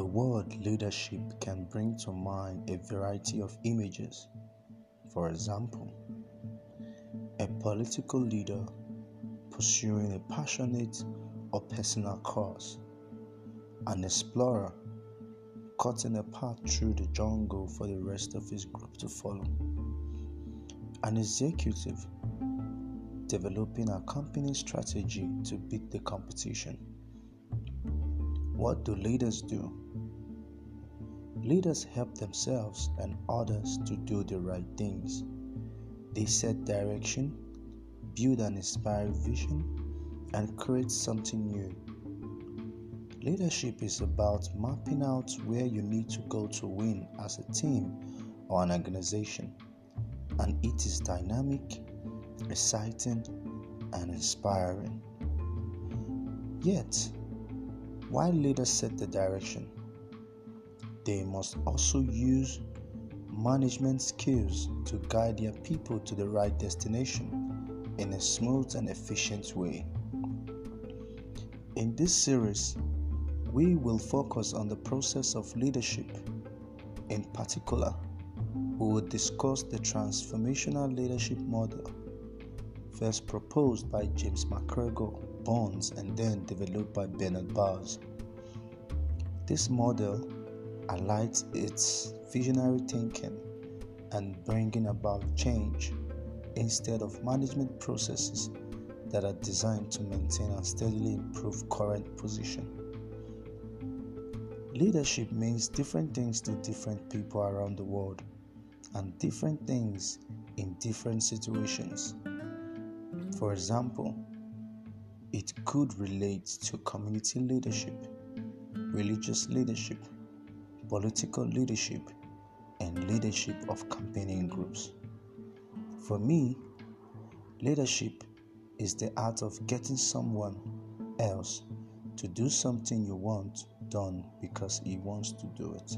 word leadership can bring to mind a variety of images. For example, a political leader pursuing a passionate or personal cause, an explorer cutting a path through the jungle for the rest of his group to follow, an executive developing a company strategy to beat the competition. What do leaders do? Leaders help themselves and others to do the right things. They set direction, build an inspired vision, and create something new. Leadership is about mapping out where you need to go to win as a team or an organization, and it is dynamic, exciting, and inspiring. Yet, while leaders set the direction, they must also use management skills to guide their people to the right destination in a smooth and efficient way. In this series, we will focus on the process of leadership. In particular, we will discuss the transformational leadership model, first proposed by James MacGregor Burns and then developed by Bernard Bass. This model highlights its visionary thinking and bringing about change instead of management processes that are designed to maintain and steadily improve current position. Leadership means different things to different people around the world and different things in different situations. For example, it could relate to community leadership, religious leadership, political leadership, and leadership of campaigning groups. For me, leadership is the art of getting someone else to do something you want done because he wants to do it.